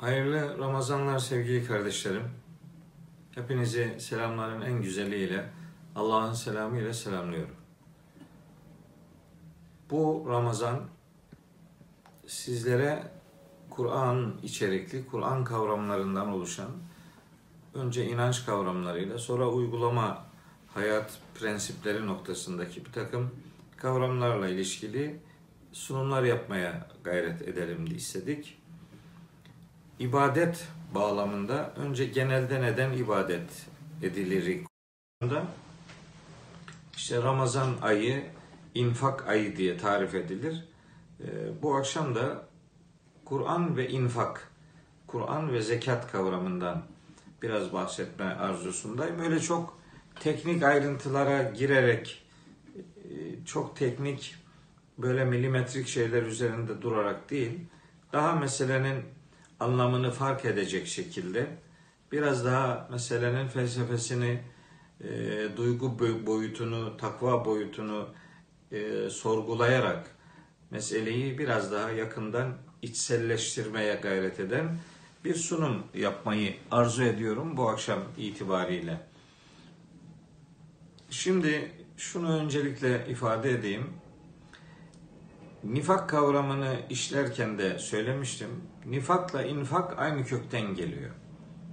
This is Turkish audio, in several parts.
Hayırlı Ramazanlar sevgili kardeşlerim. Hepinizi selamların en güzeliyle, Allah'ın selamıyla selamlıyorum. Bu Ramazan sizlere Kur'an içerikli, Kur'an kavramlarından oluşan önce inanç kavramlarıyla sonra uygulama hayat prensipleri noktasındaki bir takım kavramlarla ilişkili sunumlar yapmaya gayret edelim istedik ibadet bağlamında önce genelde neden ibadet edilir? İşte Ramazan ayı infak ayı diye tarif edilir. Ee, bu akşam da Kur'an ve infak, Kur'an ve zekat kavramından biraz bahsetme arzusundayım. Öyle çok teknik ayrıntılara girerek, e, çok teknik böyle milimetrik şeyler üzerinde durarak değil, daha meselenin anlamını fark edecek şekilde biraz daha meselenin felsefesini, e, duygu boyutunu, takva boyutunu e, sorgulayarak meseleyi biraz daha yakından içselleştirmeye gayret eden bir sunum yapmayı arzu ediyorum bu akşam itibariyle. Şimdi şunu öncelikle ifade edeyim. Nifak kavramını işlerken de söylemiştim. Nifakla infak aynı kökten geliyor.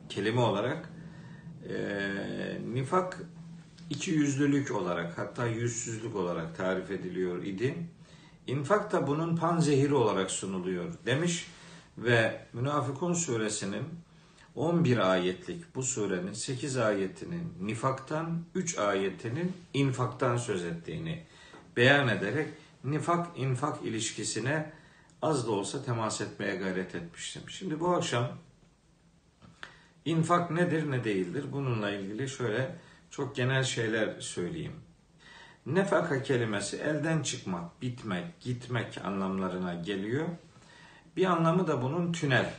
Kelime olarak. E, nifak iki yüzlülük olarak hatta yüzsüzlük olarak tarif ediliyor idi. İnfak da bunun panzehiri olarak sunuluyor demiş ve Münafıkun suresinin 11 ayetlik bu surenin 8 ayetinin nifaktan, 3 ayetinin infaktan söz ettiğini beyan ederek nifak infak ilişkisine az da olsa temas etmeye gayret etmiştim. Şimdi bu akşam infak nedir ne değildir bununla ilgili şöyle çok genel şeyler söyleyeyim. Nefaka kelimesi elden çıkmak, bitmek, gitmek anlamlarına geliyor. Bir anlamı da bunun tünel,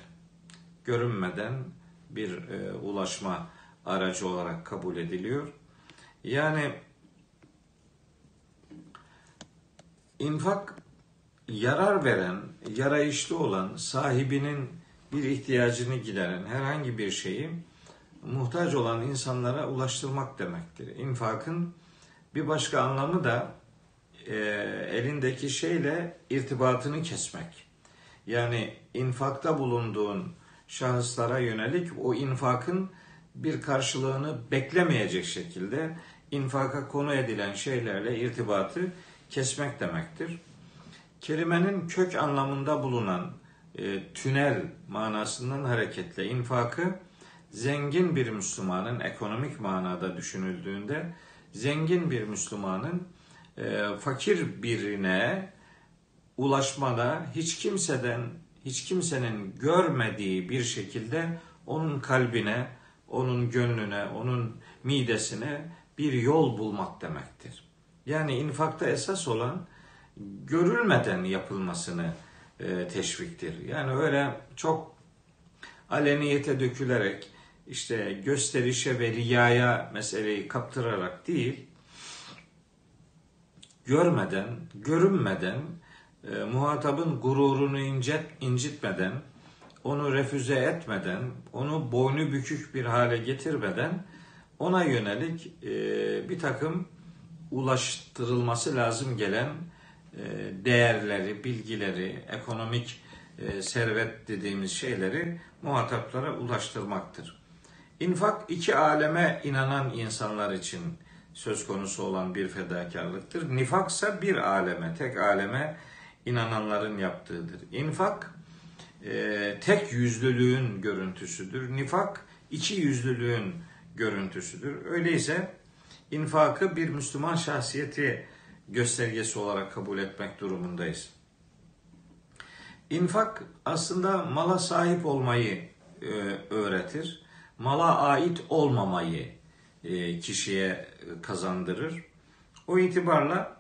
görünmeden bir e, ulaşma aracı olarak kabul ediliyor. Yani infak yarar veren, yarayışlı olan, sahibinin bir ihtiyacını gideren herhangi bir şeyi muhtaç olan insanlara ulaştırmak demektir. İnfakın bir başka anlamı da e, elindeki şeyle irtibatını kesmek. Yani infakta bulunduğun şahıslara yönelik o infakın bir karşılığını beklemeyecek şekilde infaka konu edilen şeylerle irtibatı kesmek demektir. Kelimenin kök anlamında bulunan e, tünel manasından hareketle infakı zengin bir Müslümanın ekonomik manada düşünüldüğünde zengin bir Müslümanın e, fakir birine ulaşmada hiç kimseden hiç kimsenin görmediği bir şekilde onun kalbine, onun gönlüne, onun midesine bir yol bulmak demektir. Yani infakta esas olan görülmeden yapılmasını e, teşviktir. Yani öyle çok aleniyete dökülerek işte gösterişe ve riyaya meseleyi kaptırarak değil, görmeden, görünmeden, e, muhatabın gururunu incet, incitmeden, onu refüze etmeden, onu boynu bükük bir hale getirmeden ona yönelik e, bir takım ulaştırılması lazım gelen e, değerleri, bilgileri, ekonomik e, servet dediğimiz şeyleri muhataplara ulaştırmaktır. İnfak iki aleme inanan insanlar için söz konusu olan bir fedakarlıktır. Nifaksa bir aleme, tek aleme inananların yaptığıdır. İnfak e, tek yüzlülüğün görüntüsüdür. Nifak iki yüzlülüğün görüntüsüdür. Öyleyse infakı bir Müslüman şahsiyeti göstergesi olarak kabul etmek durumundayız. İnfak aslında mala sahip olmayı e, öğretir. Mala ait olmamayı e, kişiye kazandırır. O itibarla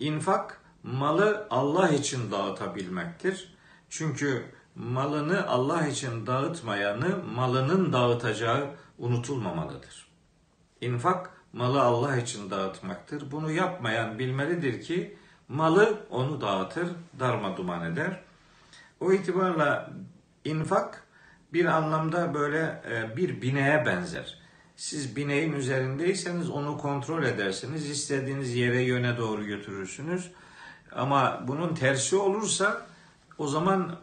infak malı Allah için dağıtabilmektir. Çünkü malını Allah için dağıtmayanı malının dağıtacağı unutulmamalıdır. İnfak malı Allah için dağıtmaktır. Bunu yapmayan bilmelidir ki malı onu dağıtır, darma duman eder. O itibarla infak bir anlamda böyle e, bir bineğe benzer. Siz bineğin üzerindeyseniz onu kontrol edersiniz. istediğiniz yere yöne doğru götürürsünüz. Ama bunun tersi olursa o zaman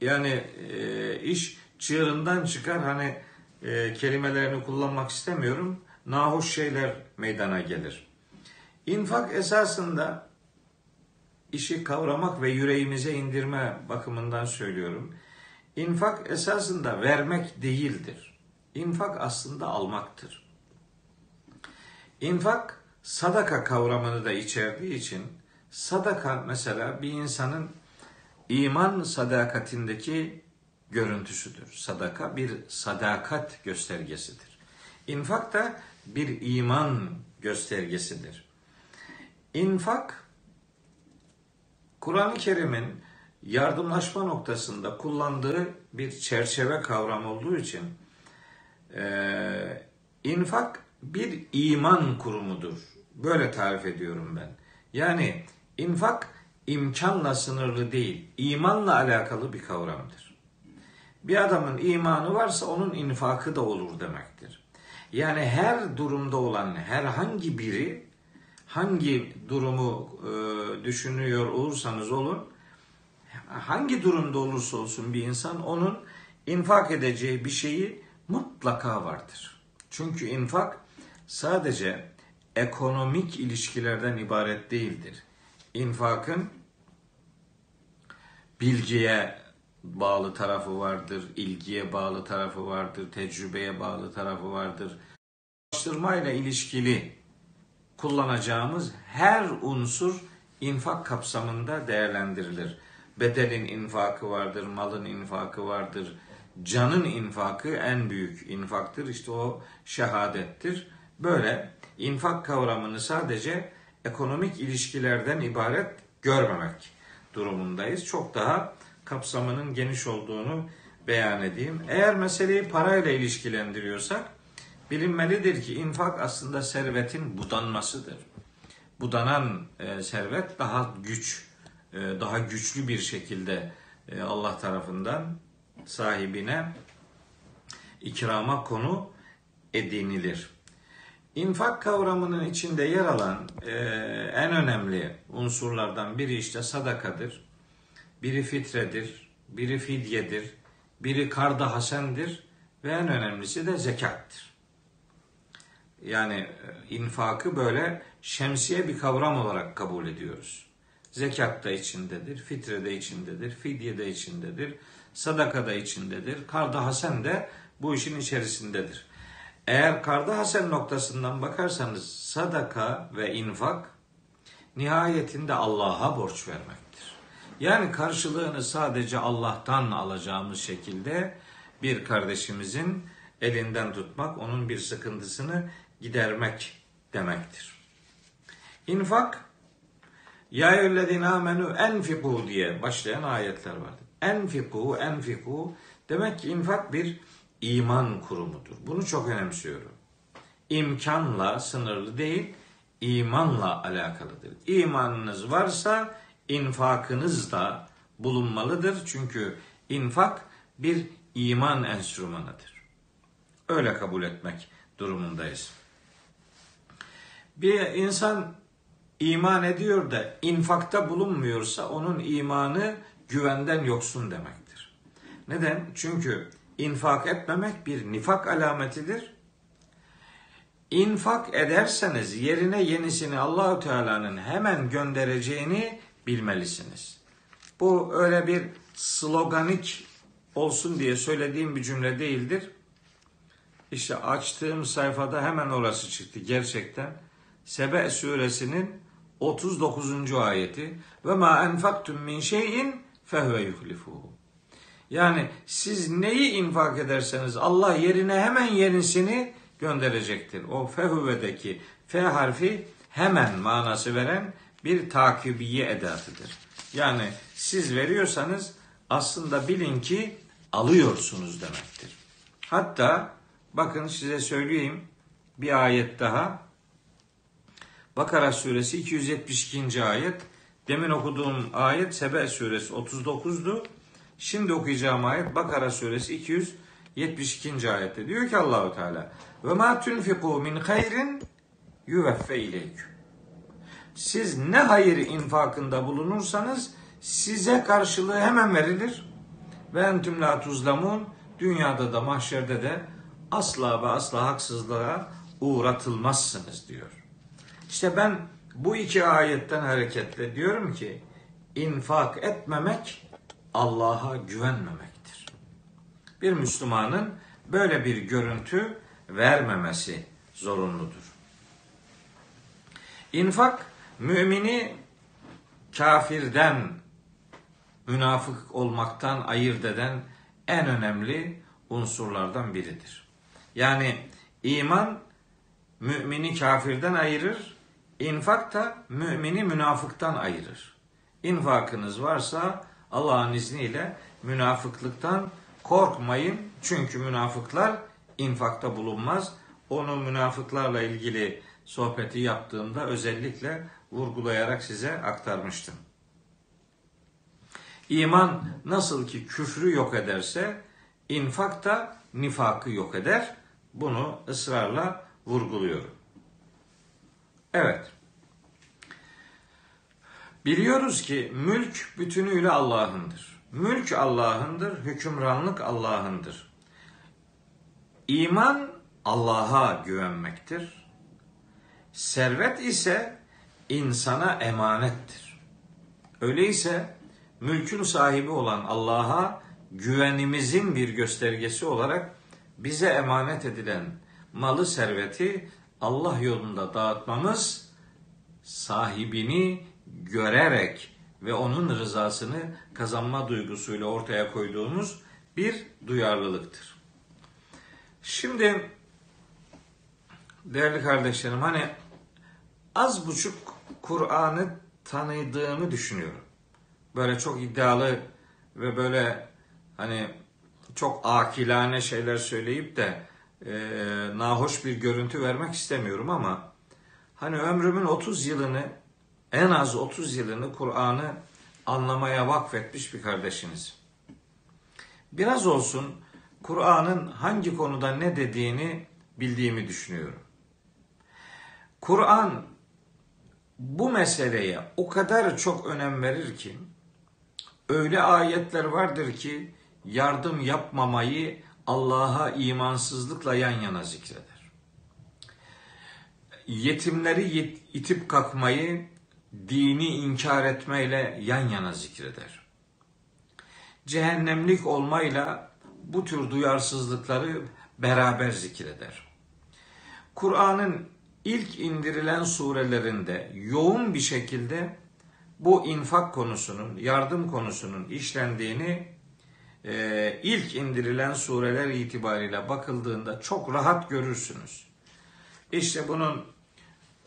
yani e, iş çığırından çıkar. Hani e, kelimelerini kullanmak istemiyorum. Nahoş şeyler meydana gelir. İnfak esasında işi kavramak ve yüreğimize indirme bakımından söylüyorum. İnfak esasında vermek değildir. İnfak aslında almaktır. İnfak sadaka kavramını da içerdiği için sadaka mesela bir insanın iman sadakatindeki görüntüsüdür. Sadaka bir sadakat göstergesidir. İnfak da bir iman göstergesidir. İnfak Kur'an-ı Kerim'in yardımlaşma noktasında kullandığı bir çerçeve kavram olduğu için e, infak bir iman kurumudur. Böyle tarif ediyorum ben. Yani infak imkanla sınırlı değil, imanla alakalı bir kavramdır. Bir adamın imanı varsa onun infakı da olur demektir. Yani her durumda olan herhangi biri hangi durumu e, düşünüyor olursanız olun hangi durumda olursa olsun bir insan onun infak edeceği bir şeyi mutlaka vardır. Çünkü infak sadece ekonomik ilişkilerden ibaret değildir. İnfakın bilgiye bağlı tarafı vardır, ilgiye bağlı tarafı vardır, tecrübeye bağlı tarafı vardır. Araştırmayla ilişkili kullanacağımız her unsur infak kapsamında değerlendirilir. Bedelin infakı vardır, malın infakı vardır, canın infakı en büyük infaktır. İşte o şehadettir. Böyle infak kavramını sadece ekonomik ilişkilerden ibaret görmemek durumundayız. Çok daha kapsamının geniş olduğunu beyan edeyim. Eğer meseleyi parayla ilişkilendiriyorsak bilinmelidir ki infak aslında servetin budanmasıdır. Budanan e, servet daha güç, e, daha güçlü bir şekilde e, Allah tarafından sahibine ikrama konu edinilir. İnfak kavramının içinde yer alan e, en önemli unsurlardan biri işte sadakadır. Biri fitredir, biri fidyedir, biri karda hasendir ve en önemlisi de zekattır. Yani e, infakı böyle şemsiye bir kavram olarak kabul ediyoruz. Zekat da içindedir, fitre de içindedir, fidye de içindedir, sadaka da içindedir, karda hasen de bu işin içerisindedir. Eğer karda hasen noktasından bakarsanız sadaka ve infak nihayetinde Allah'a borç vermektir. Yani karşılığını sadece Allah'tan alacağımız şekilde bir kardeşimizin elinden tutmak, onun bir sıkıntısını gidermek demektir. İnfak ya eyyühellezine amenu enfiku diye başlayan ayetler vardır. Enfiku, enfiku demek ki infak bir iman kurumudur. Bunu çok önemsiyorum. İmkanla sınırlı değil, imanla alakalıdır. İmanınız varsa infakınız da bulunmalıdır. Çünkü infak bir iman enstrümanıdır. Öyle kabul etmek durumundayız. Bir insan iman ediyor da infakta bulunmuyorsa onun imanı güvenden yoksun demektir. Neden? Çünkü infak etmemek bir nifak alametidir. İnfak ederseniz yerine yenisini Allahü Teala'nın hemen göndereceğini bilmelisiniz. Bu öyle bir sloganik olsun diye söylediğim bir cümle değildir. İşte açtığım sayfada hemen orası çıktı gerçekten. Sebe suresinin 39. ayeti ve ma enfaktum min şeyin fehve yuhlifuhu. Yani siz neyi infak ederseniz Allah yerine hemen yenisini gönderecektir. O fehüvedeki fe harfi hemen manası veren bir takibiye edatıdır. Yani siz veriyorsanız aslında bilin ki alıyorsunuz demektir. Hatta bakın size söyleyeyim bir ayet daha. Bakara suresi 272. ayet. Demin okuduğum ayet Sebe suresi 39'du. Şimdi okuyacağım ayet Bakara suresi 272. ayette. Diyor ki Allahu Teala ve ma tunfiku min hayrin yuveffe ileyküm. Siz ne hayır infakında bulunursanız size karşılığı hemen verilir. Ve entüm la tuzlamun dünyada da mahşerde de asla ve asla haksızlığa uğratılmazsınız diyor. İşte ben bu iki ayetten hareketle diyorum ki infak etmemek Allah'a güvenmemektir. Bir Müslümanın böyle bir görüntü vermemesi zorunludur. İnfak mümini kafirden, münafık olmaktan ayırt eden en önemli unsurlardan biridir. Yani iman mümini kafirden ayırır, infak da mümini münafıktan ayırır. İnfakınız varsa Allah'ın izniyle münafıklıktan korkmayın. Çünkü münafıklar infakta bulunmaz. Onu münafıklarla ilgili sohbeti yaptığımda özellikle vurgulayarak size aktarmıştım. İman nasıl ki küfrü yok ederse infak da nifakı yok eder. Bunu ısrarla vurguluyorum. Evet. Biliyoruz ki mülk bütünüyle Allah'ındır. Mülk Allah'ındır, hükümranlık Allah'ındır. İman Allah'a güvenmektir. Servet ise insana emanettir. Öyleyse mülkün sahibi olan Allah'a güvenimizin bir göstergesi olarak bize emanet edilen malı serveti Allah yolunda dağıtmamız sahibini görerek ve onun rızasını kazanma duygusuyla ortaya koyduğumuz bir duyarlılıktır. Şimdi değerli kardeşlerim hani az buçuk Kur'an'ı tanıdığımı düşünüyorum. Böyle çok iddialı ve böyle hani çok akilane şeyler söyleyip de e, nahoş bir görüntü vermek istemiyorum ama hani ömrümün 30 yılını en az 30 yılını Kur'an'ı anlamaya vakfetmiş bir kardeşiniz. Biraz olsun Kur'an'ın hangi konuda ne dediğini bildiğimi düşünüyorum. Kur'an bu meseleye o kadar çok önem verir ki öyle ayetler vardır ki yardım yapmamayı Allah'a imansızlıkla yan yana zikreder. Yetimleri itip kalkmayı dini inkar etmeyle yan yana zikreder. Cehennemlik olmayla bu tür duyarsızlıkları beraber zikreder. Kur'an'ın ilk indirilen surelerinde yoğun bir şekilde bu infak konusunun, yardım konusunun işlendiğini e, ilk indirilen sureler itibariyle bakıldığında çok rahat görürsünüz. İşte bunun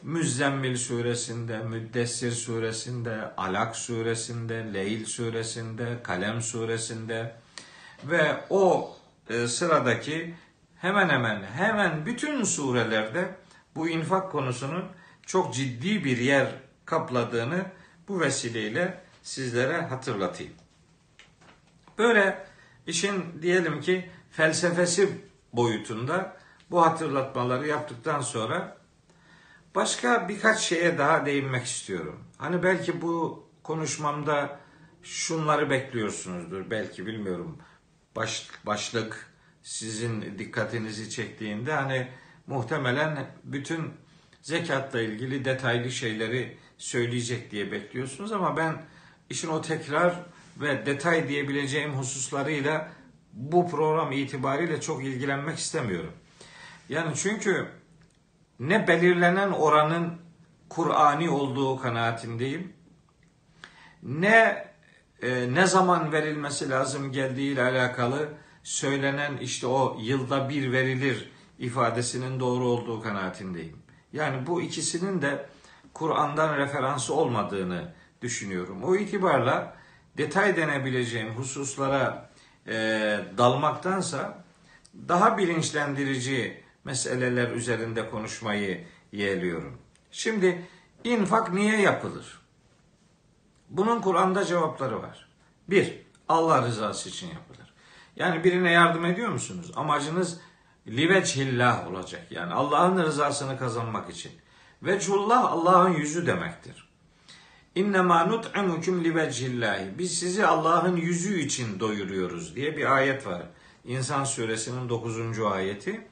Müzzemmil suresinde, Müddessir suresinde, Alak suresinde, Leyl suresinde, Kalem suresinde ve o e, sıradaki hemen hemen hemen bütün surelerde bu infak konusunun çok ciddi bir yer kapladığını bu vesileyle sizlere hatırlatayım. Böyle işin diyelim ki felsefesi boyutunda bu hatırlatmaları yaptıktan sonra başka birkaç şeye daha değinmek istiyorum. Hani belki bu konuşmamda şunları bekliyorsunuzdur. Belki bilmiyorum. Baş, başlık sizin dikkatinizi çektiğinde hani muhtemelen bütün zekatla ilgili detaylı şeyleri söyleyecek diye bekliyorsunuz ama ben işin o tekrar ve detay diyebileceğim hususlarıyla bu program itibariyle çok ilgilenmek istemiyorum. Yani çünkü ne belirlenen oranın Kur'ani olduğu kanaatindeyim. Ne e, ne zaman verilmesi lazım geldiği ile alakalı söylenen işte o yılda bir verilir ifadesinin doğru olduğu kanaatindeyim. Yani bu ikisinin de Kur'an'dan referansı olmadığını düşünüyorum. O itibarla detay denebileceğim hususlara e, dalmaktansa daha bilinçlendirici meseleler üzerinde konuşmayı yeğliyorum. Şimdi infak niye yapılır? Bunun Kur'an'da cevapları var. Bir, Allah rızası için yapılır. Yani birine yardım ediyor musunuz? Amacınız liveçhillah olacak. Yani Allah'ın rızasını kazanmak için. Veçhullah Allah'ın yüzü demektir. İnnemâ nut'imukum livecillahi. Biz sizi Allah'ın yüzü için doyuruyoruz diye bir ayet var. İnsan suresinin 9. ayeti.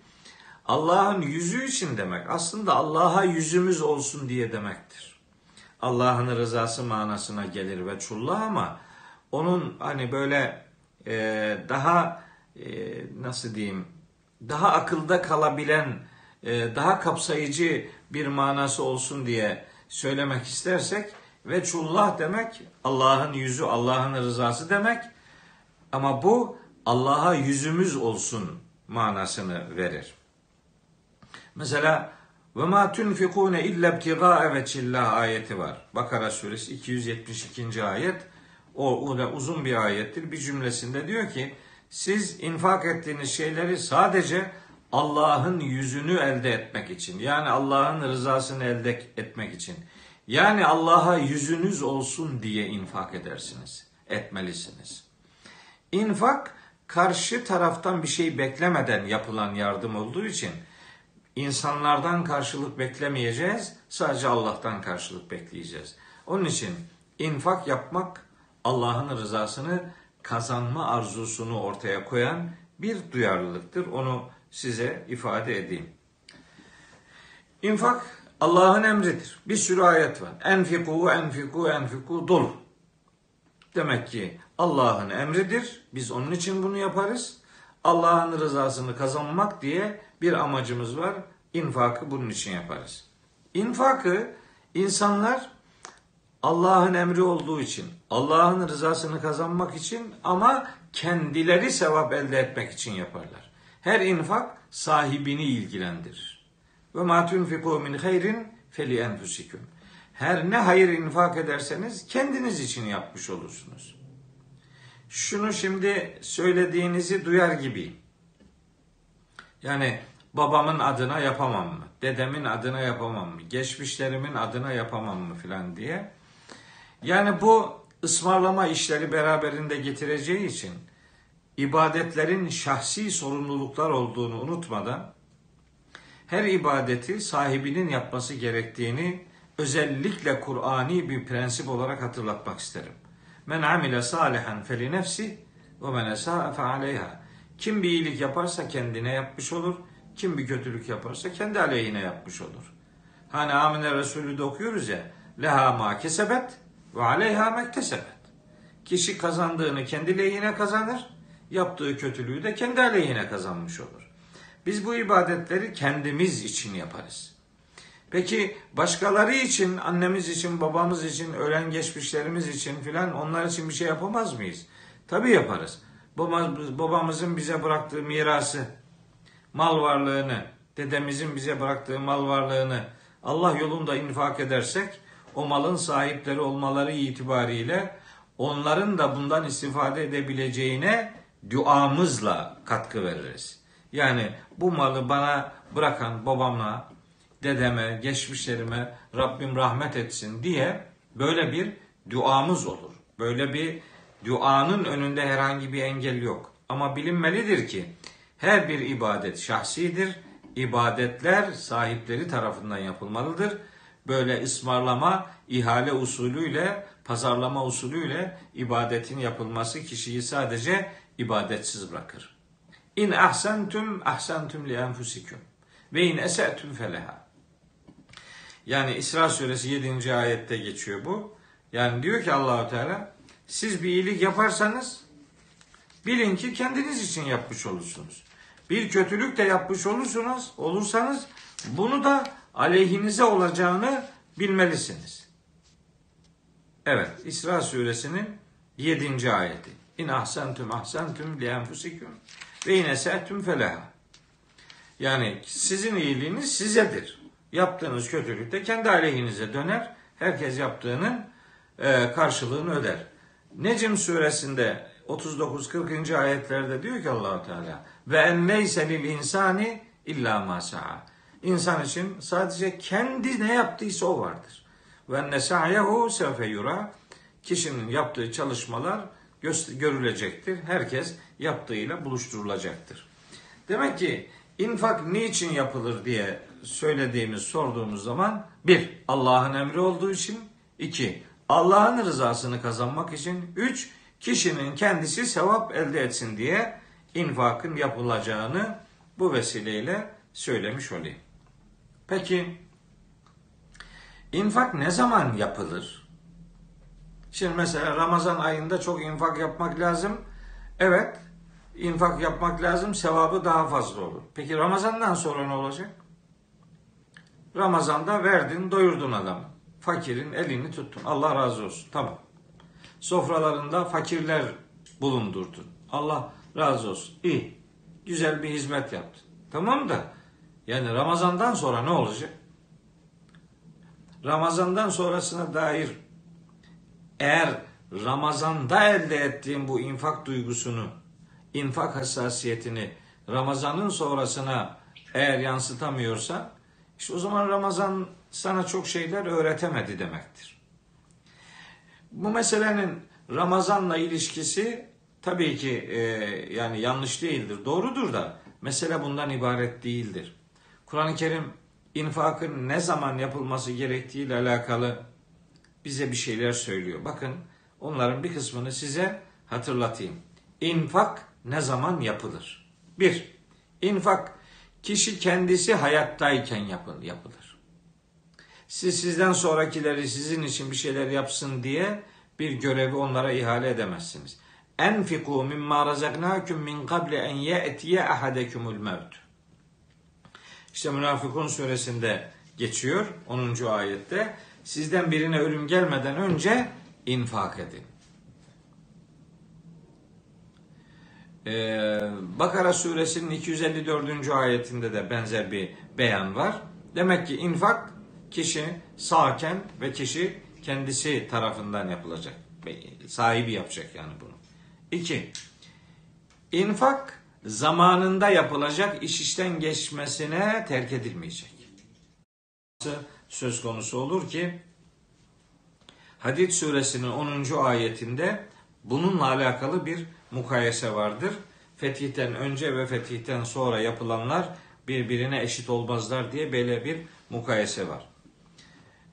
Allah'ın yüzü için demek aslında Allah'a yüzümüz olsun diye demektir. Allah'ın rızası manasına gelir ve çullah ama onun hani böyle e, daha e, nasıl diyeyim daha akılda kalabilen e, daha kapsayıcı bir manası olsun diye söylemek istersek ve çullah demek Allah'ın yüzü Allah'ın rızası demek ama bu Allah'a yüzümüz olsun manasını verir. Mesela ve ma tunfikune illa ibtigaa veçillah ayeti var. Bakara suresi 272. ayet. O, o da uzun bir ayettir. Bir cümlesinde diyor ki siz infak ettiğiniz şeyleri sadece Allah'ın yüzünü elde etmek için yani Allah'ın rızasını elde etmek için yani Allah'a yüzünüz olsun diye infak edersiniz, etmelisiniz. İnfak karşı taraftan bir şey beklemeden yapılan yardım olduğu için insanlardan karşılık beklemeyeceğiz, sadece Allah'tan karşılık bekleyeceğiz. Onun için infak yapmak Allah'ın rızasını kazanma arzusunu ortaya koyan bir duyarlılıktır. Onu size ifade edeyim. İnfak Allah'ın emridir. Bir sürü ayet var. Enfiku, enfiku, enfiku dolu. Demek ki Allah'ın emridir. Biz onun için bunu yaparız. Allah'ın rızasını kazanmak diye bir amacımız var. İnfakı bunun için yaparız. İnfakı insanlar Allah'ın emri olduğu için, Allah'ın rızasını kazanmak için ama kendileri sevap elde etmek için yaparlar. Her infak sahibini ilgilendirir. Ve ma tunfiku min hayrin feli enfusikum. Her ne hayır infak ederseniz kendiniz için yapmış olursunuz. Şunu şimdi söylediğinizi duyar gibi. Yani babamın adına yapamam mı? Dedemin adına yapamam mı? Geçmişlerimin adına yapamam mı filan diye. Yani bu ısmarlama işleri beraberinde getireceği için ibadetlerin şahsi sorumluluklar olduğunu unutmadan her ibadeti sahibinin yapması gerektiğini özellikle Kur'ani bir prensip olarak hatırlatmak isterim. Men amile salihan feli nefsi ve men aleyha. Kim bir iyilik yaparsa kendine yapmış olur. Kim bir kötülük yaparsa kendi aleyhine yapmış olur. Hani Amine Resulü de okuyoruz ya. Leha ma kesebet ve aleyha mektesebet. Kişi kazandığını kendi lehine kazanır. Yaptığı kötülüğü de kendi aleyhine kazanmış olur. Biz bu ibadetleri kendimiz için yaparız. Peki başkaları için, annemiz için, babamız için, ölen geçmişlerimiz için filan onlar için bir şey yapamaz mıyız? Tabii yaparız. Babamızın bize bıraktığı mirası, mal varlığını, dedemizin bize bıraktığı mal varlığını Allah yolunda infak edersek o malın sahipleri olmaları itibariyle onların da bundan istifade edebileceğine duamızla katkı veririz. Yani bu malı bana bırakan babamla, dedeme, geçmişlerime Rabbim rahmet etsin diye böyle bir duamız olur. Böyle bir duanın önünde herhangi bir engel yok. Ama bilinmelidir ki her bir ibadet şahsidir. İbadetler sahipleri tarafından yapılmalıdır. Böyle ısmarlama, ihale usulüyle, pazarlama usulüyle ibadetin yapılması kişiyi sadece ibadetsiz bırakır. İn ahsentum ahsentum li enfusikum ve in ese'tum feleha. Yani İsra suresi 7. ayette geçiyor bu. Yani diyor ki Allahu Teala siz bir iyilik yaparsanız bilin ki kendiniz için yapmış olursunuz. Bir kötülük de yapmış olursunuz, olursanız bunu da aleyhinize olacağını bilmelisiniz. Evet, İsra suresinin 7. ayeti. İn ahsentum ahsentum li enfusikum ve in ese'tum feleha. Yani sizin iyiliğiniz sizedir. Yaptığınız kötülük de kendi aleyhinize döner. Herkes yaptığının e, karşılığını öder. Necm suresinde 39-40. ayetlerde diyor ki Allahu Teala ve en leyse lil insani illa ma sa'a. İnsan için sadece kendi ne yaptıysa o vardır. Ve ne sa'yehu sevfe yura. Kişinin yaptığı çalışmalar görülecektir. Herkes yaptığıyla buluşturulacaktır. Demek ki infak niçin yapılır diye söylediğimiz, sorduğumuz zaman bir, Allah'ın emri olduğu için, iki, Allah'ın rızasını kazanmak için, üç, kişinin kendisi sevap elde etsin diye infakın yapılacağını bu vesileyle söylemiş olayım. Peki infak ne zaman yapılır? Şimdi mesela Ramazan ayında çok infak yapmak lazım. Evet, infak yapmak lazım, sevabı daha fazla olur. Peki Ramazan'dan sonra ne olacak? Ramazan'da verdin, doyurdun adamı. Fakirin elini tuttun. Allah razı olsun. Tamam. Sofralarında fakirler bulundurdun. Allah razı olsun. İyi. Güzel bir hizmet yaptın. Tamam da yani Ramazan'dan sonra ne olacak? Ramazan'dan sonrasına dair eğer Ramazan'da elde ettiğin bu infak duygusunu, infak hassasiyetini Ramazan'ın sonrasına eğer yansıtamıyorsa işte o zaman Ramazan sana çok şeyler öğretemedi demektir. Bu meselenin Ramazan'la ilişkisi tabii ki e, yani yanlış değildir, doğrudur da mesele bundan ibaret değildir. Kur'an-ı Kerim infakın ne zaman yapılması gerektiğiyle alakalı bize bir şeyler söylüyor. Bakın onların bir kısmını size hatırlatayım. İnfak ne zaman yapılır? Bir, infak kişi kendisi hayattayken yapılır. Siz sizden sonrakileri sizin için bir şeyler yapsın diye bir görevi onlara ihale edemezsiniz. Enfiku mimma razaknakum min qabli en ye'tiye ahadekumul mevt. İşte Münafıkun suresinde geçiyor 10. ayette. Sizden birine ölüm gelmeden önce infak edin. Ee, Bakara suresinin 254. ayetinde de benzer bir beyan var. Demek ki infak kişi sağken ve kişi kendisi tarafından yapılacak. Sahibi yapacak yani bunu. İki, infak zamanında yapılacak iş işten geçmesine terk edilmeyecek. Söz konusu olur ki Hadid suresinin 10. ayetinde bununla alakalı bir mukayese vardır. Fetihten önce ve fetihten sonra yapılanlar birbirine eşit olmazlar diye böyle bir mukayese var.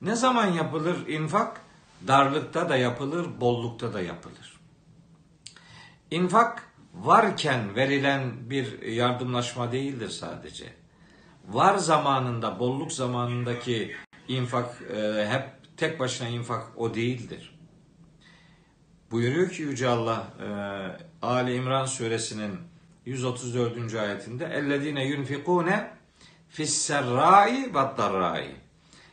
Ne zaman yapılır infak? Darlıkta da yapılır, bollukta da yapılır. İnfak varken verilen bir yardımlaşma değildir sadece. Var zamanında, bolluk zamanındaki infak e, hep tek başına infak o değildir. Buyuruyor ki Yüce Allah e, Ali İmran suresinin 134. ayetinde ellezine yunfikune fisserrai ve darrai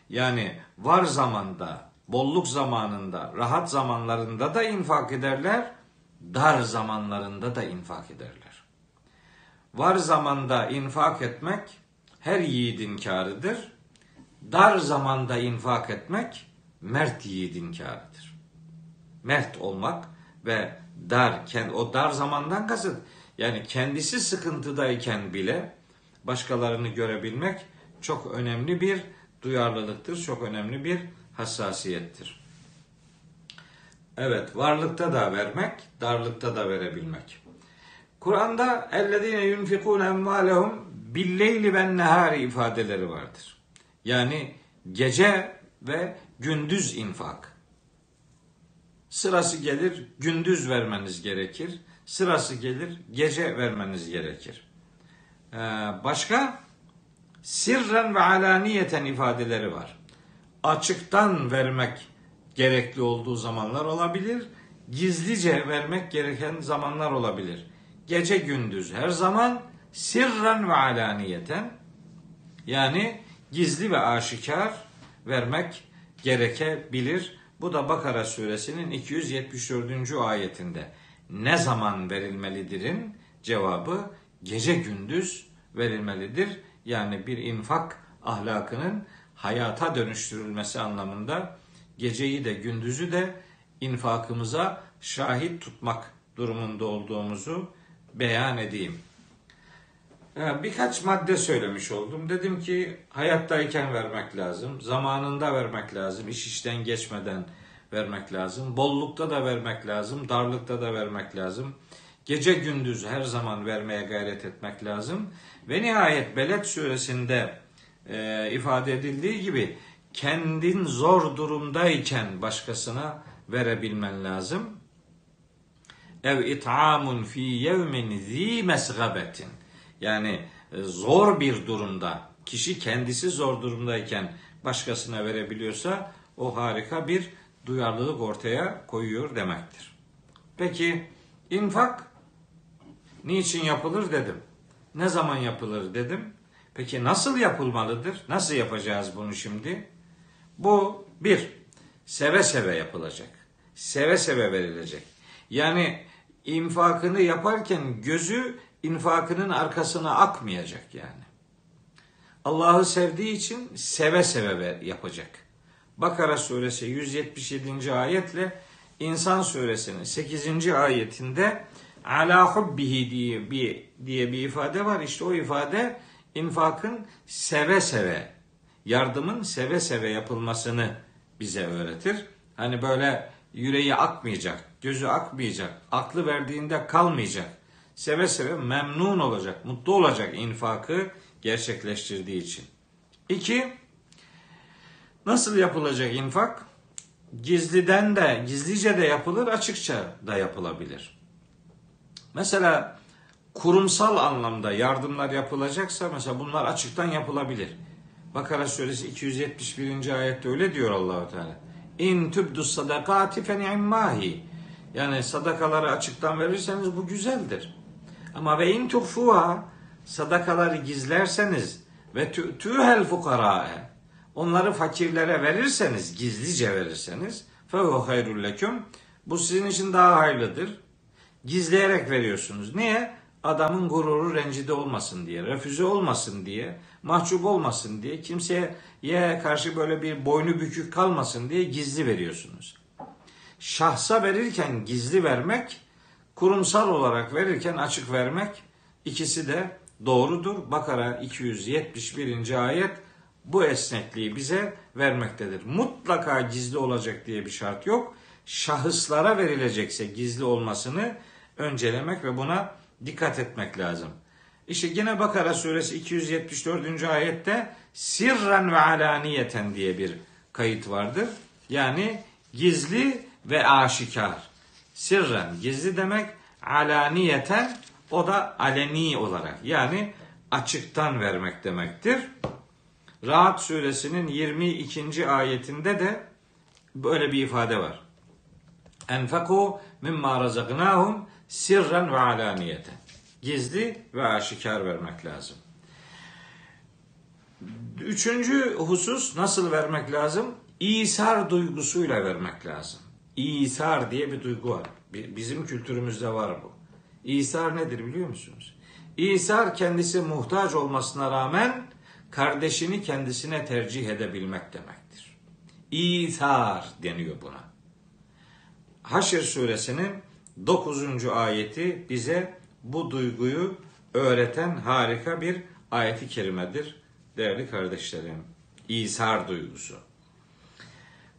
yani var zamanda, bolluk zamanında, rahat zamanlarında da infak ederler, dar zamanlarında da infak ederler. Var zamanda infak etmek her yiğidin kârıdır. Dar zamanda infak etmek mert yiğidin kârıdır. Mert olmak ve dar, o dar zamandan kasıt yani kendisi sıkıntıdayken bile başkalarını görebilmek çok önemli bir duyarlılıktır, çok önemli bir hassasiyettir. Evet, varlıkta da vermek, darlıkta da verebilmek. Kur'an'da ellezine yunfikun emvalehum billeyli ben nehari ifadeleri vardır. Yani gece ve gündüz infak. Sırası gelir gündüz vermeniz gerekir. Sırası gelir gece vermeniz gerekir. Ee, başka sirren ve alaniyeten ifadeleri var. Açıktan vermek gerekli olduğu zamanlar olabilir. Gizlice vermek gereken zamanlar olabilir. Gece gündüz her zaman sirren ve alaniyeten yani gizli ve aşikar vermek gerekebilir. Bu da Bakara suresinin 274. ayetinde ne zaman verilmelidirin cevabı gece gündüz verilmelidir. Yani bir infak ahlakının hayata dönüştürülmesi anlamında geceyi de gündüzü de infakımıza şahit tutmak durumunda olduğumuzu beyan edeyim. Birkaç madde söylemiş oldum. Dedim ki hayattayken vermek lazım, zamanında vermek lazım, iş işten geçmeden vermek lazım. Bollukta da vermek lazım. Darlıkta da vermek lazım. Gece gündüz her zaman vermeye gayret etmek lazım. Ve nihayet Beled suresinde e, ifade edildiği gibi kendin zor durumdayken başkasına verebilmen lazım. Ev it'amun fi yevmin zi mesgabetin. Yani e, zor bir durumda kişi kendisi zor durumdayken başkasına verebiliyorsa o harika bir duyarlılık ortaya koyuyor demektir. Peki infak niçin yapılır dedim. Ne zaman yapılır dedim. Peki nasıl yapılmalıdır? Nasıl yapacağız bunu şimdi? Bu bir, seve seve yapılacak. Seve seve verilecek. Yani infakını yaparken gözü infakının arkasına akmayacak yani. Allah'ı sevdiği için seve seve yapacak. Bakara suresi 177. ayetle İnsan suresinin 8. ayetinde ala hubbihi diye bir, diye bir ifade var. İşte o ifade infakın seve seve, yardımın seve seve yapılmasını bize öğretir. Hani böyle yüreği akmayacak, gözü akmayacak, aklı verdiğinde kalmayacak. Seve seve memnun olacak, mutlu olacak infakı gerçekleştirdiği için. İki, nasıl yapılacak infak? Gizliden de, gizlice de yapılır, açıkça da yapılabilir. Mesela kurumsal anlamda yardımlar yapılacaksa mesela bunlar açıktan yapılabilir. Bakara suresi 271. ayette öyle diyor Allahu Teala. İn tübdü sadakati fe ni'mahi. Yani sadakaları açıktan verirseniz bu güzeldir. Ama ve in tuhfuha sadakaları gizlerseniz ve tü'hel fukara'e onları fakirlere verirseniz, gizlice verirseniz fehu hayrul leküm bu sizin için daha hayırlıdır. Gizleyerek veriyorsunuz. Niye? Adamın gururu rencide olmasın diye, refüze olmasın diye, mahcup olmasın diye, kimseye karşı böyle bir boynu bükük kalmasın diye gizli veriyorsunuz. Şahsa verirken gizli vermek, kurumsal olarak verirken açık vermek ikisi de doğrudur. Bakara 271. ayet bu esnekliği bize vermektedir. Mutlaka gizli olacak diye bir şart yok. Şahıslara verilecekse gizli olmasını öncelemek ve buna dikkat etmek lazım. İşte yine Bakara suresi 274. ayette sirran ve alaniyeten diye bir kayıt vardır. Yani gizli ve aşikar. Sirran gizli demek, alaniyeten o da aleni olarak yani açıktan vermek demektir. Rahat suresinin 22. ayetinde de böyle bir ifade var. Enfeku mimma razaknahum sirran ve alaniyeten. Gizli ve aşikar vermek lazım. Üçüncü husus nasıl vermek lazım? İsar duygusuyla vermek lazım. İsar diye bir duygu var. Bizim kültürümüzde var bu. İsar nedir biliyor musunuz? İsar kendisi muhtaç olmasına rağmen kardeşini kendisine tercih edebilmek demektir. İsar deniyor buna. Haşr suresinin 9. ayeti bize bu duyguyu öğreten harika bir ayeti kerimedir değerli kardeşlerim. İsar duygusu.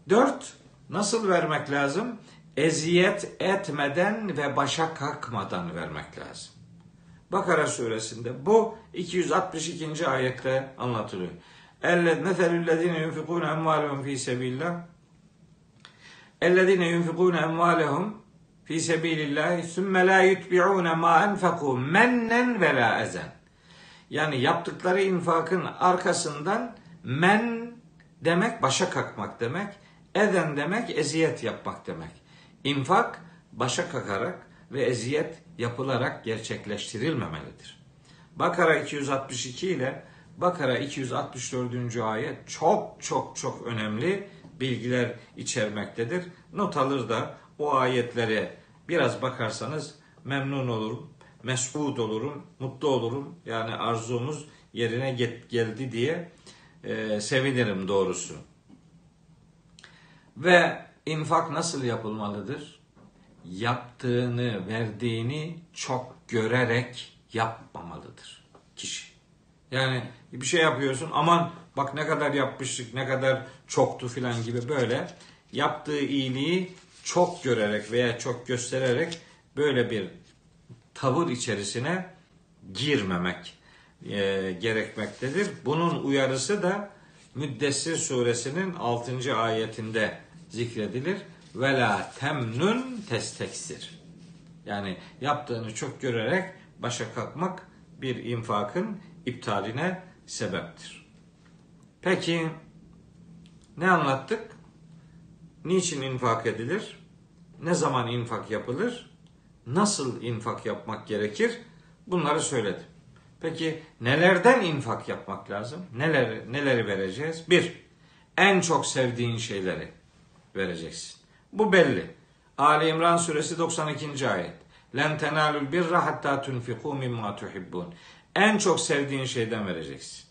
Dört, nasıl vermek lazım? Eziyet etmeden ve başa kalkmadan vermek lazım. Bakara suresinde bu 262. ayette anlatılıyor. Elle meselüllezine yunfikune emvalehum fi sebillah ellezine yunfikune emvalehum fi sebilillahi sümme la yutbi'une ma enfeku mennen ve la ezen. Yani yaptıkları infakın arkasından men demek başa kalkmak demek, eden demek eziyet yapmak demek. İnfak başa kakarak ve eziyet yapılarak gerçekleştirilmemelidir. Bakara 262 ile Bakara 264. ayet çok çok çok önemli bilgiler içermektedir. Not alır da o ayetlere biraz bakarsanız memnun olurum, mesut olurum, mutlu olurum. Yani arzumuz yerine geldi diye e, sevinirim doğrusu. Ve infak nasıl yapılmalıdır? Yaptığını, verdiğini çok görerek yapmamalıdır kişi. Yani bir şey yapıyorsun aman bak ne kadar yapmıştık, ne kadar çoktu filan gibi böyle yaptığı iyiliği çok görerek veya çok göstererek böyle bir tavır içerisine girmemek e, gerekmektedir. Bunun uyarısı da Müddessir suresinin 6. ayetinde zikredilir. Ve la temnun testeksir. Yani yaptığını çok görerek başa kalkmak bir infakın iptaline sebeptir. Peki ne anlattık? Niçin infak edilir? Ne zaman infak yapılır? Nasıl infak yapmak gerekir? Bunları söyledim. Peki nelerden infak yapmak lazım? Neler, neleri vereceğiz? Bir, en çok sevdiğin şeyleri vereceksin. Bu belli. Ali İmran suresi 92. ayet. Len tenalul birra hatta tunfiku mimma tuhibbun. En çok sevdiğin şeyden vereceksin.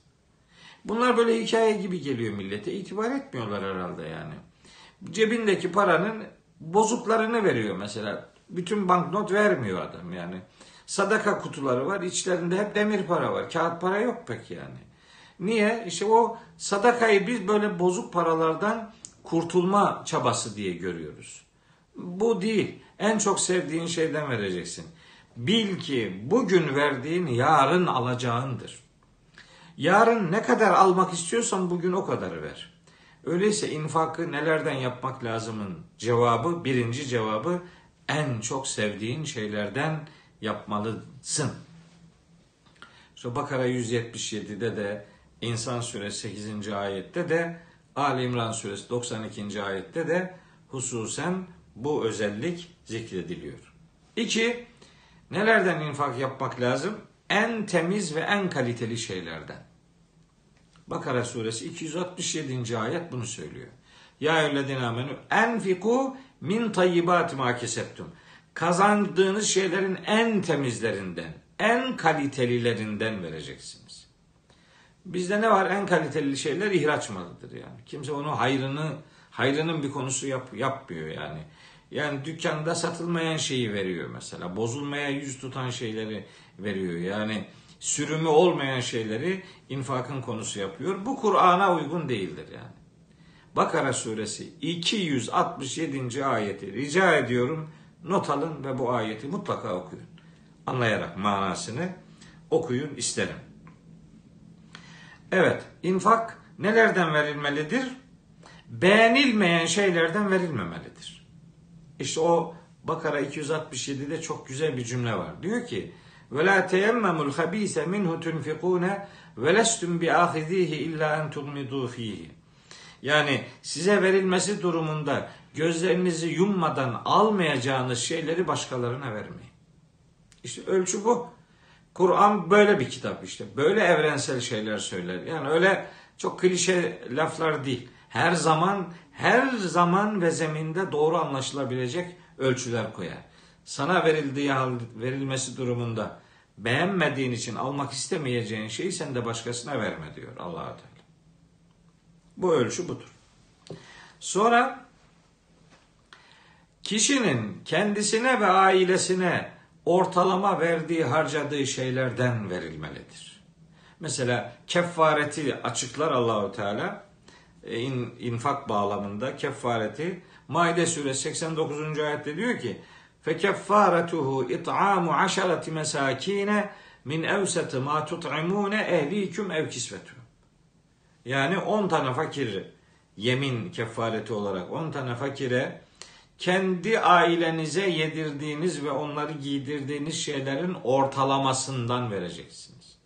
Bunlar böyle hikaye gibi geliyor millete. İtibar etmiyorlar herhalde yani. Cebindeki paranın bozuklarını veriyor mesela. Bütün banknot vermiyor adam yani. Sadaka kutuları var. içlerinde hep demir para var. Kağıt para yok pek yani. Niye? İşte o sadakayı biz böyle bozuk paralardan kurtulma çabası diye görüyoruz. Bu değil. En çok sevdiğin şeyden vereceksin. Bil ki bugün verdiğin yarın alacağındır. Yarın ne kadar almak istiyorsan bugün o kadar ver. Öyleyse infakı nelerden yapmak lazımın cevabı, birinci cevabı en çok sevdiğin şeylerden yapmalısın. İşte Bakara 177'de de İnsan suresi 8. ayette de Ali İmran suresi 92. ayette de hususen bu özellik zikrediliyor. İki, nelerden infak yapmak lazım? En temiz ve en kaliteli şeylerden. Bakara suresi 267. ayet bunu söylüyor. Ya eyyühellezine amenü enfiku min tayyibati ma keseptum. Kazandığınız şeylerin en temizlerinden, en kalitelilerinden vereceksiniz. Bizde ne var? En kaliteli şeyler ihraç malıdır yani. Kimse onu hayrını, hayrının bir konusu yap, yapmıyor yani. Yani dükkanda satılmayan şeyi veriyor mesela. Bozulmaya yüz tutan şeyleri veriyor. Yani sürümü olmayan şeyleri infakın konusu yapıyor. Bu Kur'an'a uygun değildir yani. Bakara suresi 267. ayeti rica ediyorum not alın ve bu ayeti mutlaka okuyun. Anlayarak manasını okuyun isterim. Evet, infak nelerden verilmelidir? Beğenilmeyen şeylerden verilmemelidir. İşte o Bakara 267'de çok güzel bir cümle var. Diyor ki: "Ve la teyemmemul habise minhu tunfikune ve lestum bi ahizihi illa en tugmidu fihi." Yani size verilmesi durumunda gözlerinizi yummadan almayacağınız şeyleri başkalarına vermeyin. İşte ölçü bu. Kur'an böyle bir kitap işte. Böyle evrensel şeyler söyler. Yani öyle çok klişe laflar değil. Her zaman, her zaman ve zeminde doğru anlaşılabilecek ölçüler koyar. Sana verildiği hal, verilmesi durumunda beğenmediğin için almak istemeyeceğin şeyi sen de başkasına verme diyor allah Teala. Bu ölçü budur. Sonra kişinin kendisine ve ailesine ortalama verdiği, harcadığı şeylerden verilmelidir. Mesela kefareti açıklar Allahu Teala e, in, infak bağlamında kefareti Maide suresi 89. ayette diyor ki fekeffaretuhu it'amu aşarati mesakine min evseti ma tut'imune ehliküm ev kisvetu. Yani 10 tane fakir yemin kefareti olarak 10 tane fakire kendi ailenize yedirdiğiniz ve onları giydirdiğiniz şeylerin ortalamasından vereceksiniz.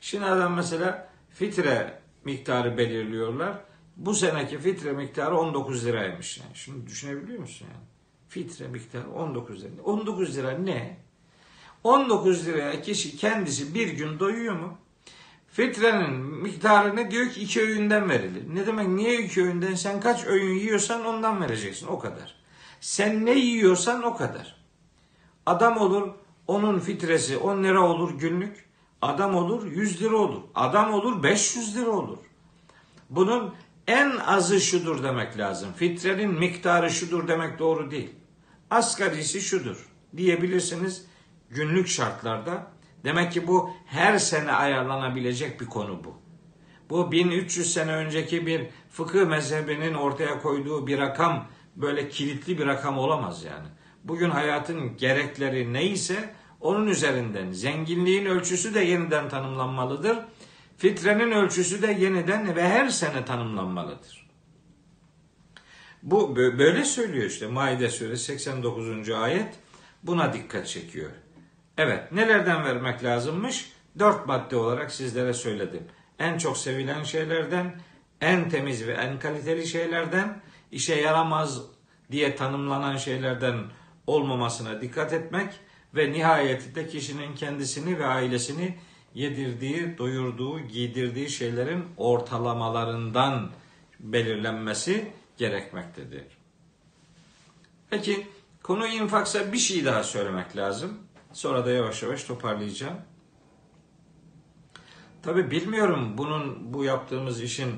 Şimdi adam mesela fitre miktarı belirliyorlar. Bu seneki fitre miktarı 19 liraymış yani. Şimdi düşünebiliyor musun yani? Fitre miktarı 19 lira. 19 lira ne? 19 liraya kişi kendisi bir gün doyuyor mu? Fitrenin miktarı ne diyor ki iki öğünden verilir. Ne demek niye iki öğünden? Sen kaç öğün yiyorsan ondan vereceksin o kadar. Sen ne yiyorsan o kadar. Adam olur onun fitresi 10 lira olur günlük. Adam olur 100 lira olur. Adam olur 500 lira olur. Bunun en azı şudur demek lazım. Fitrenin miktarı şudur demek doğru değil. Asgarisi şudur diyebilirsiniz günlük şartlarda. Demek ki bu her sene ayarlanabilecek bir konu bu. Bu 1300 sene önceki bir fıkıh mezhebinin ortaya koyduğu bir rakam böyle kilitli bir rakam olamaz yani. Bugün hayatın gerekleri neyse onun üzerinden zenginliğin ölçüsü de yeniden tanımlanmalıdır. Fitrenin ölçüsü de yeniden ve her sene tanımlanmalıdır. Bu böyle söylüyor işte Maide suresi 89. ayet buna dikkat çekiyor. Evet nelerden vermek lazımmış? Dört madde olarak sizlere söyledim. En çok sevilen şeylerden, en temiz ve en kaliteli şeylerden, işe yaramaz diye tanımlanan şeylerden olmamasına dikkat etmek ve nihayetinde kişinin kendisini ve ailesini yedirdiği, doyurduğu, giydirdiği şeylerin ortalamalarından belirlenmesi gerekmektedir. Peki konu infaksa bir şey daha söylemek lazım. Sonra da yavaş yavaş toparlayacağım. Tabi bilmiyorum bunun bu yaptığımız işin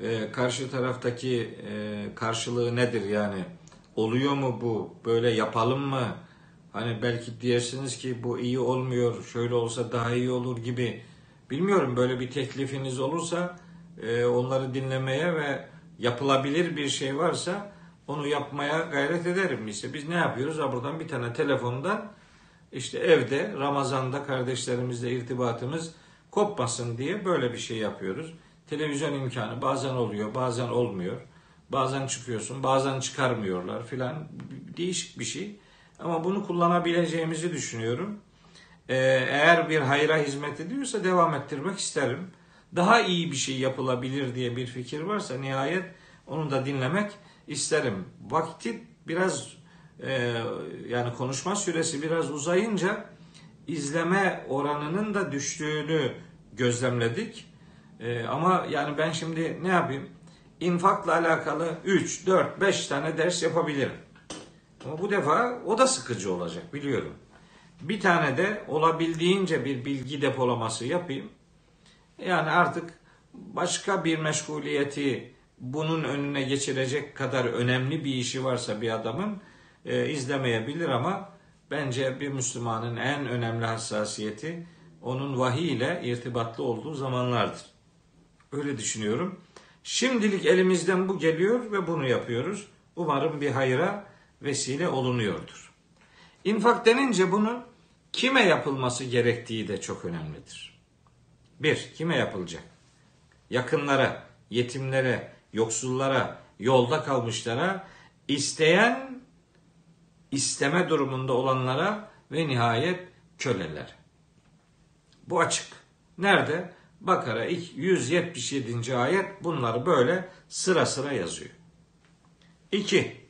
e, karşı taraftaki e, karşılığı nedir yani oluyor mu bu böyle yapalım mı hani belki diyersiniz ki bu iyi olmuyor şöyle olsa daha iyi olur gibi bilmiyorum böyle bir teklifiniz olursa e, onları dinlemeye ve yapılabilir bir şey varsa onu yapmaya gayret ederim. İşte biz ne yapıyoruz? Ha buradan bir tane telefondan işte evde Ramazan'da kardeşlerimizle irtibatımız kopmasın diye böyle bir şey yapıyoruz. Televizyon imkanı bazen oluyor, bazen olmuyor. Bazen çıkıyorsun, bazen çıkarmıyorlar filan. Değişik bir şey. Ama bunu kullanabileceğimizi düşünüyorum. Ee, eğer bir hayra hizmet ediyorsa devam ettirmek isterim. Daha iyi bir şey yapılabilir diye bir fikir varsa nihayet onu da dinlemek isterim. Vakti biraz e, yani konuşma süresi biraz uzayınca izleme oranının da düştüğünü gözlemledik. E, ama yani ben şimdi ne yapayım? İnfakla alakalı 3, 4, 5 tane ders yapabilirim. Ama bu defa o da sıkıcı olacak biliyorum. Bir tane de olabildiğince bir bilgi depolaması yapayım. Yani artık başka bir meşguliyeti bunun önüne geçirecek kadar önemli bir işi varsa bir adamın e, izlemeyebilir ama bence bir Müslümanın en önemli hassasiyeti onun vahiy ile irtibatlı olduğu zamanlardır. Öyle düşünüyorum. Şimdilik elimizden bu geliyor ve bunu yapıyoruz. Umarım bir hayra vesile olunuyordur. İnfak denince bunun kime yapılması gerektiği de çok önemlidir. Bir, kime yapılacak? Yakınlara, yetimlere, yoksullara, yolda kalmışlara, isteyen, isteme durumunda olanlara ve nihayet köleler. Bu açık. Nerede? Bakara 177. ayet bunları böyle sıra sıra yazıyor. 2.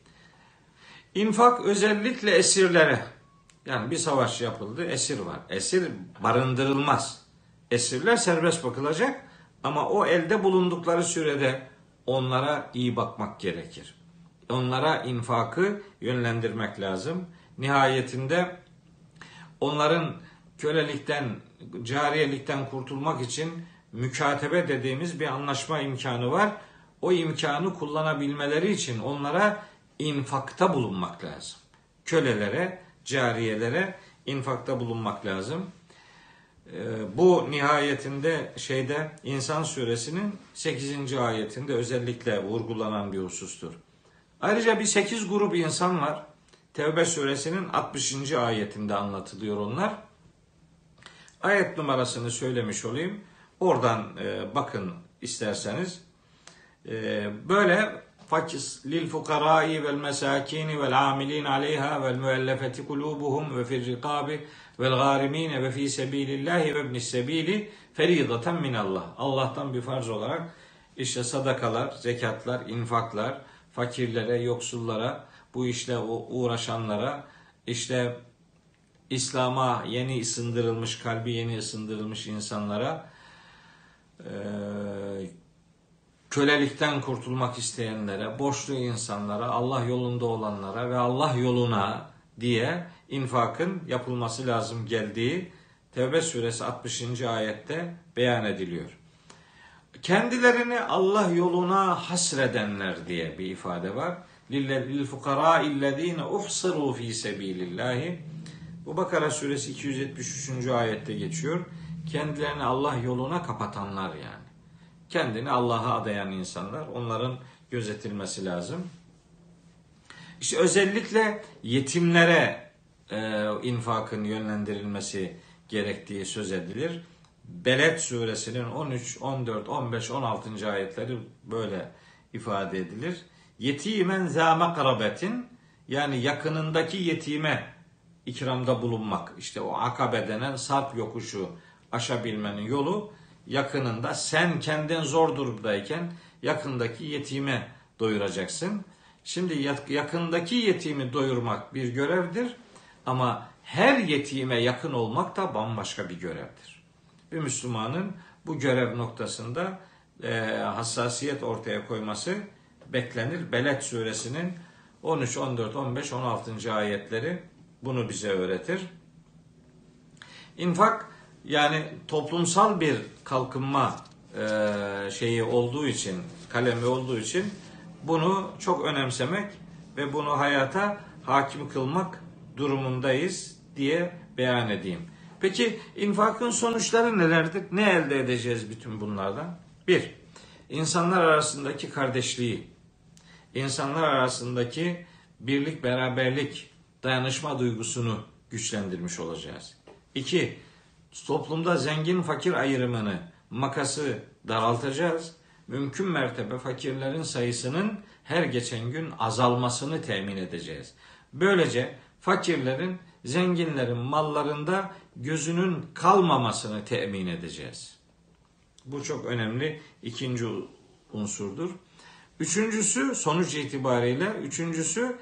İnfak özellikle esirlere. Yani bir savaş yapıldı, esir var. Esir barındırılmaz. Esirler serbest bakılacak ama o elde bulundukları sürede onlara iyi bakmak gerekir. Onlara infakı yönlendirmek lazım. Nihayetinde onların kölelikten, cariyelikten kurtulmak için mükatebe dediğimiz bir anlaşma imkanı var. O imkanı kullanabilmeleri için onlara infakta bulunmak lazım. Kölelere, cariyelere infakta bulunmak lazım. Ee, bu nihayetinde şeyde İnsan suresinin 8. ayetinde özellikle vurgulanan bir husustur. Ayrıca bir 8 grup insan var. Tevbe suresinin 60. ayetinde anlatılıyor onlar. Ayet numarasını söylemiş olayım. Oradan e, bakın isterseniz. E, böyle fakis lil fukarai vel mesakini vel amilin aleyha vel müellefeti kulubuhum ve fir rikabi vel garimine ve fi sebilillahi ve ibnis sebili feridaten minallah. Allah'tan bir farz olarak işte sadakalar, zekatlar, infaklar, fakirlere, yoksullara, bu işle uğraşanlara, işte İslam'a yeni ısındırılmış, kalbi yeni ısındırılmış insanlara, kölelikten kurtulmak isteyenlere, borçlu insanlara, Allah yolunda olanlara ve Allah yoluna diye infakın yapılması lazım geldiği Tevbe suresi 60. ayette beyan ediliyor. Kendilerini Allah yoluna hasredenler diye bir ifade var. Lil fukara illezine uhsiru fi sebilillahi. Bu Bakara suresi 273. ayette geçiyor. Kendilerini Allah yoluna kapatanlar yani. kendini Allah'a adayan insanlar. Onların gözetilmesi lazım. İşte özellikle yetimlere e, infakın yönlendirilmesi gerektiği söz edilir. Beled suresinin 13, 14, 15, 16. ayetleri böyle ifade edilir. Yetimen zâme karabetin yani yakınındaki yetime ikramda bulunmak. İşte o akabe denen sarp yokuşu aşabilmenin yolu yakınında sen kendin zor durumdayken yakındaki yetime doyuracaksın. Şimdi yakındaki yetimi doyurmak bir görevdir ama her yetime yakın olmak da bambaşka bir görevdir. Bir Müslümanın bu görev noktasında e, hassasiyet ortaya koyması beklenir. Beled suresinin 13, 14, 15, 16. ayetleri bunu bize öğretir. İnfak yani toplumsal bir kalkınma e, şeyi olduğu için, kalemi olduğu için bunu çok önemsemek ve bunu hayata hakim kılmak durumundayız diye beyan edeyim. Peki infakın sonuçları nelerdir? Ne elde edeceğiz bütün bunlardan? Bir, insanlar arasındaki kardeşliği, insanlar arasındaki birlik, beraberlik, dayanışma duygusunu güçlendirmiş olacağız. İki, toplumda zengin fakir ayrımını, makası daraltacağız. Mümkün mertebe fakirlerin sayısının her geçen gün azalmasını temin edeceğiz. Böylece fakirlerin zenginlerin mallarında gözünün kalmamasını temin edeceğiz. Bu çok önemli ikinci unsurdur. Üçüncüsü sonuç itibariyle üçüncüsü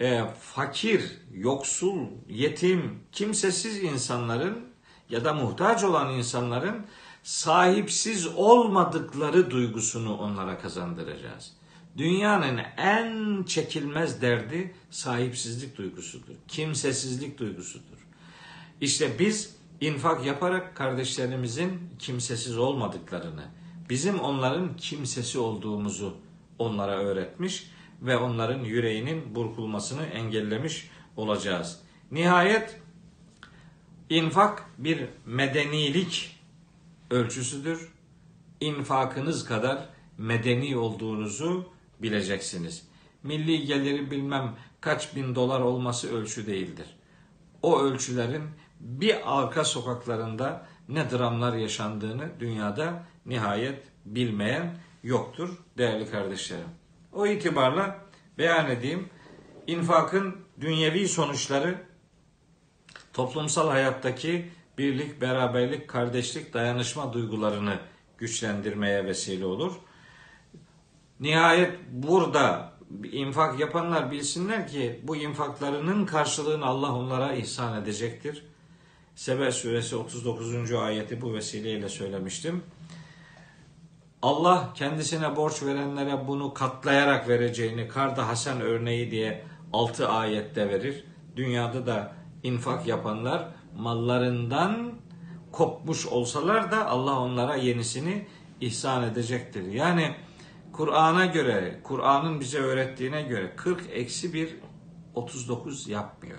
e, fakir, yoksul, yetim, kimsesiz insanların ya da muhtaç olan insanların sahipsiz olmadıkları duygusunu onlara kazandıracağız. Dünyanın en çekilmez derdi sahipsizlik duygusudur. Kimsesizlik duygusudur. İşte biz infak yaparak kardeşlerimizin kimsesiz olmadıklarını, bizim onların kimsesi olduğumuzu onlara öğretmiş ve onların yüreğinin burkulmasını engellemiş olacağız. Nihayet infak bir medenilik ölçüsüdür. İnfakınız kadar medeni olduğunuzu bileceksiniz. Milli geliri bilmem kaç bin dolar olması ölçü değildir. O ölçülerin bir arka sokaklarında ne dramlar yaşandığını dünyada nihayet bilmeyen yoktur değerli kardeşlerim. O itibarla beyan edeyim. infakın dünyevi sonuçları toplumsal hayattaki birlik, beraberlik, kardeşlik, dayanışma duygularını güçlendirmeye vesile olur. Nihayet burada infak yapanlar bilsinler ki bu infaklarının karşılığını Allah onlara ihsan edecektir. Sebe suresi 39. ayeti bu vesileyle söylemiştim. Allah kendisine borç verenlere bunu katlayarak vereceğini Karda Hasan örneği diye 6 ayette verir. Dünyada da infak yapanlar mallarından kopmuş olsalar da Allah onlara yenisini ihsan edecektir. Yani Kur'an'a göre, Kur'an'ın bize öğrettiğine göre 40 eksi 1 39 yapmıyor.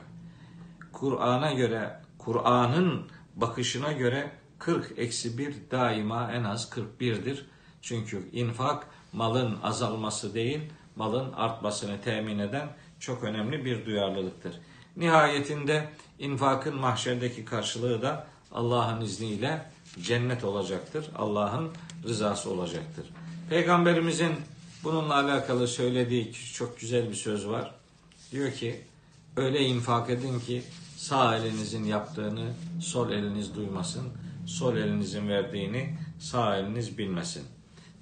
Kur'an'a göre, Kur'an'ın bakışına göre 40 eksi 1 daima en az 41'dir. Çünkü infak malın azalması değil, malın artmasını temin eden çok önemli bir duyarlılıktır. Nihayetinde infakın mahşerdeki karşılığı da Allah'ın izniyle cennet olacaktır. Allah'ın rızası olacaktır. Peygamberimizin bununla alakalı söylediği çok güzel bir söz var. Diyor ki öyle infak edin ki sağ elinizin yaptığını sol eliniz duymasın, sol elinizin verdiğini sağ eliniz bilmesin.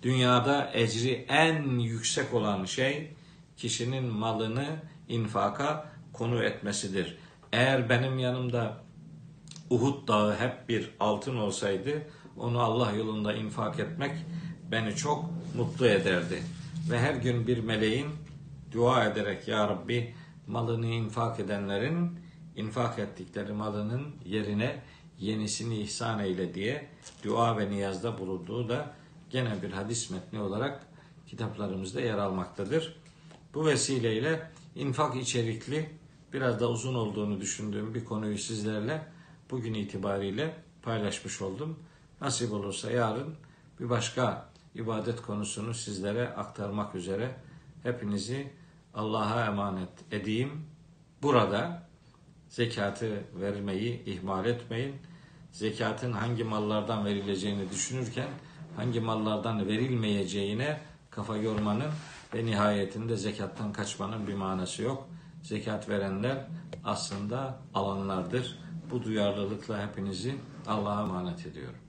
Dünyada ecri en yüksek olan şey kişinin malını infaka konu etmesidir. Eğer benim yanımda Uhud dağı hep bir altın olsaydı onu Allah yolunda infak etmek beni çok mutlu ederdi. Ve her gün bir meleğin dua ederek Ya Rabbi malını infak edenlerin infak ettikleri malının yerine yenisini ihsan eyle diye dua ve niyazda bulunduğu da gene bir hadis metni olarak kitaplarımızda yer almaktadır. Bu vesileyle infak içerikli biraz da uzun olduğunu düşündüğüm bir konuyu sizlerle bugün itibariyle paylaşmış oldum. Nasip olursa yarın bir başka ibadet konusunu sizlere aktarmak üzere hepinizi Allah'a emanet edeyim. Burada zekatı vermeyi ihmal etmeyin. Zekatın hangi mallardan verileceğini düşünürken hangi mallardan verilmeyeceğine kafa yormanın ve nihayetinde zekattan kaçmanın bir manası yok. Zekat verenler aslında alanlardır. Bu duyarlılıkla hepinizi Allah'a emanet ediyorum.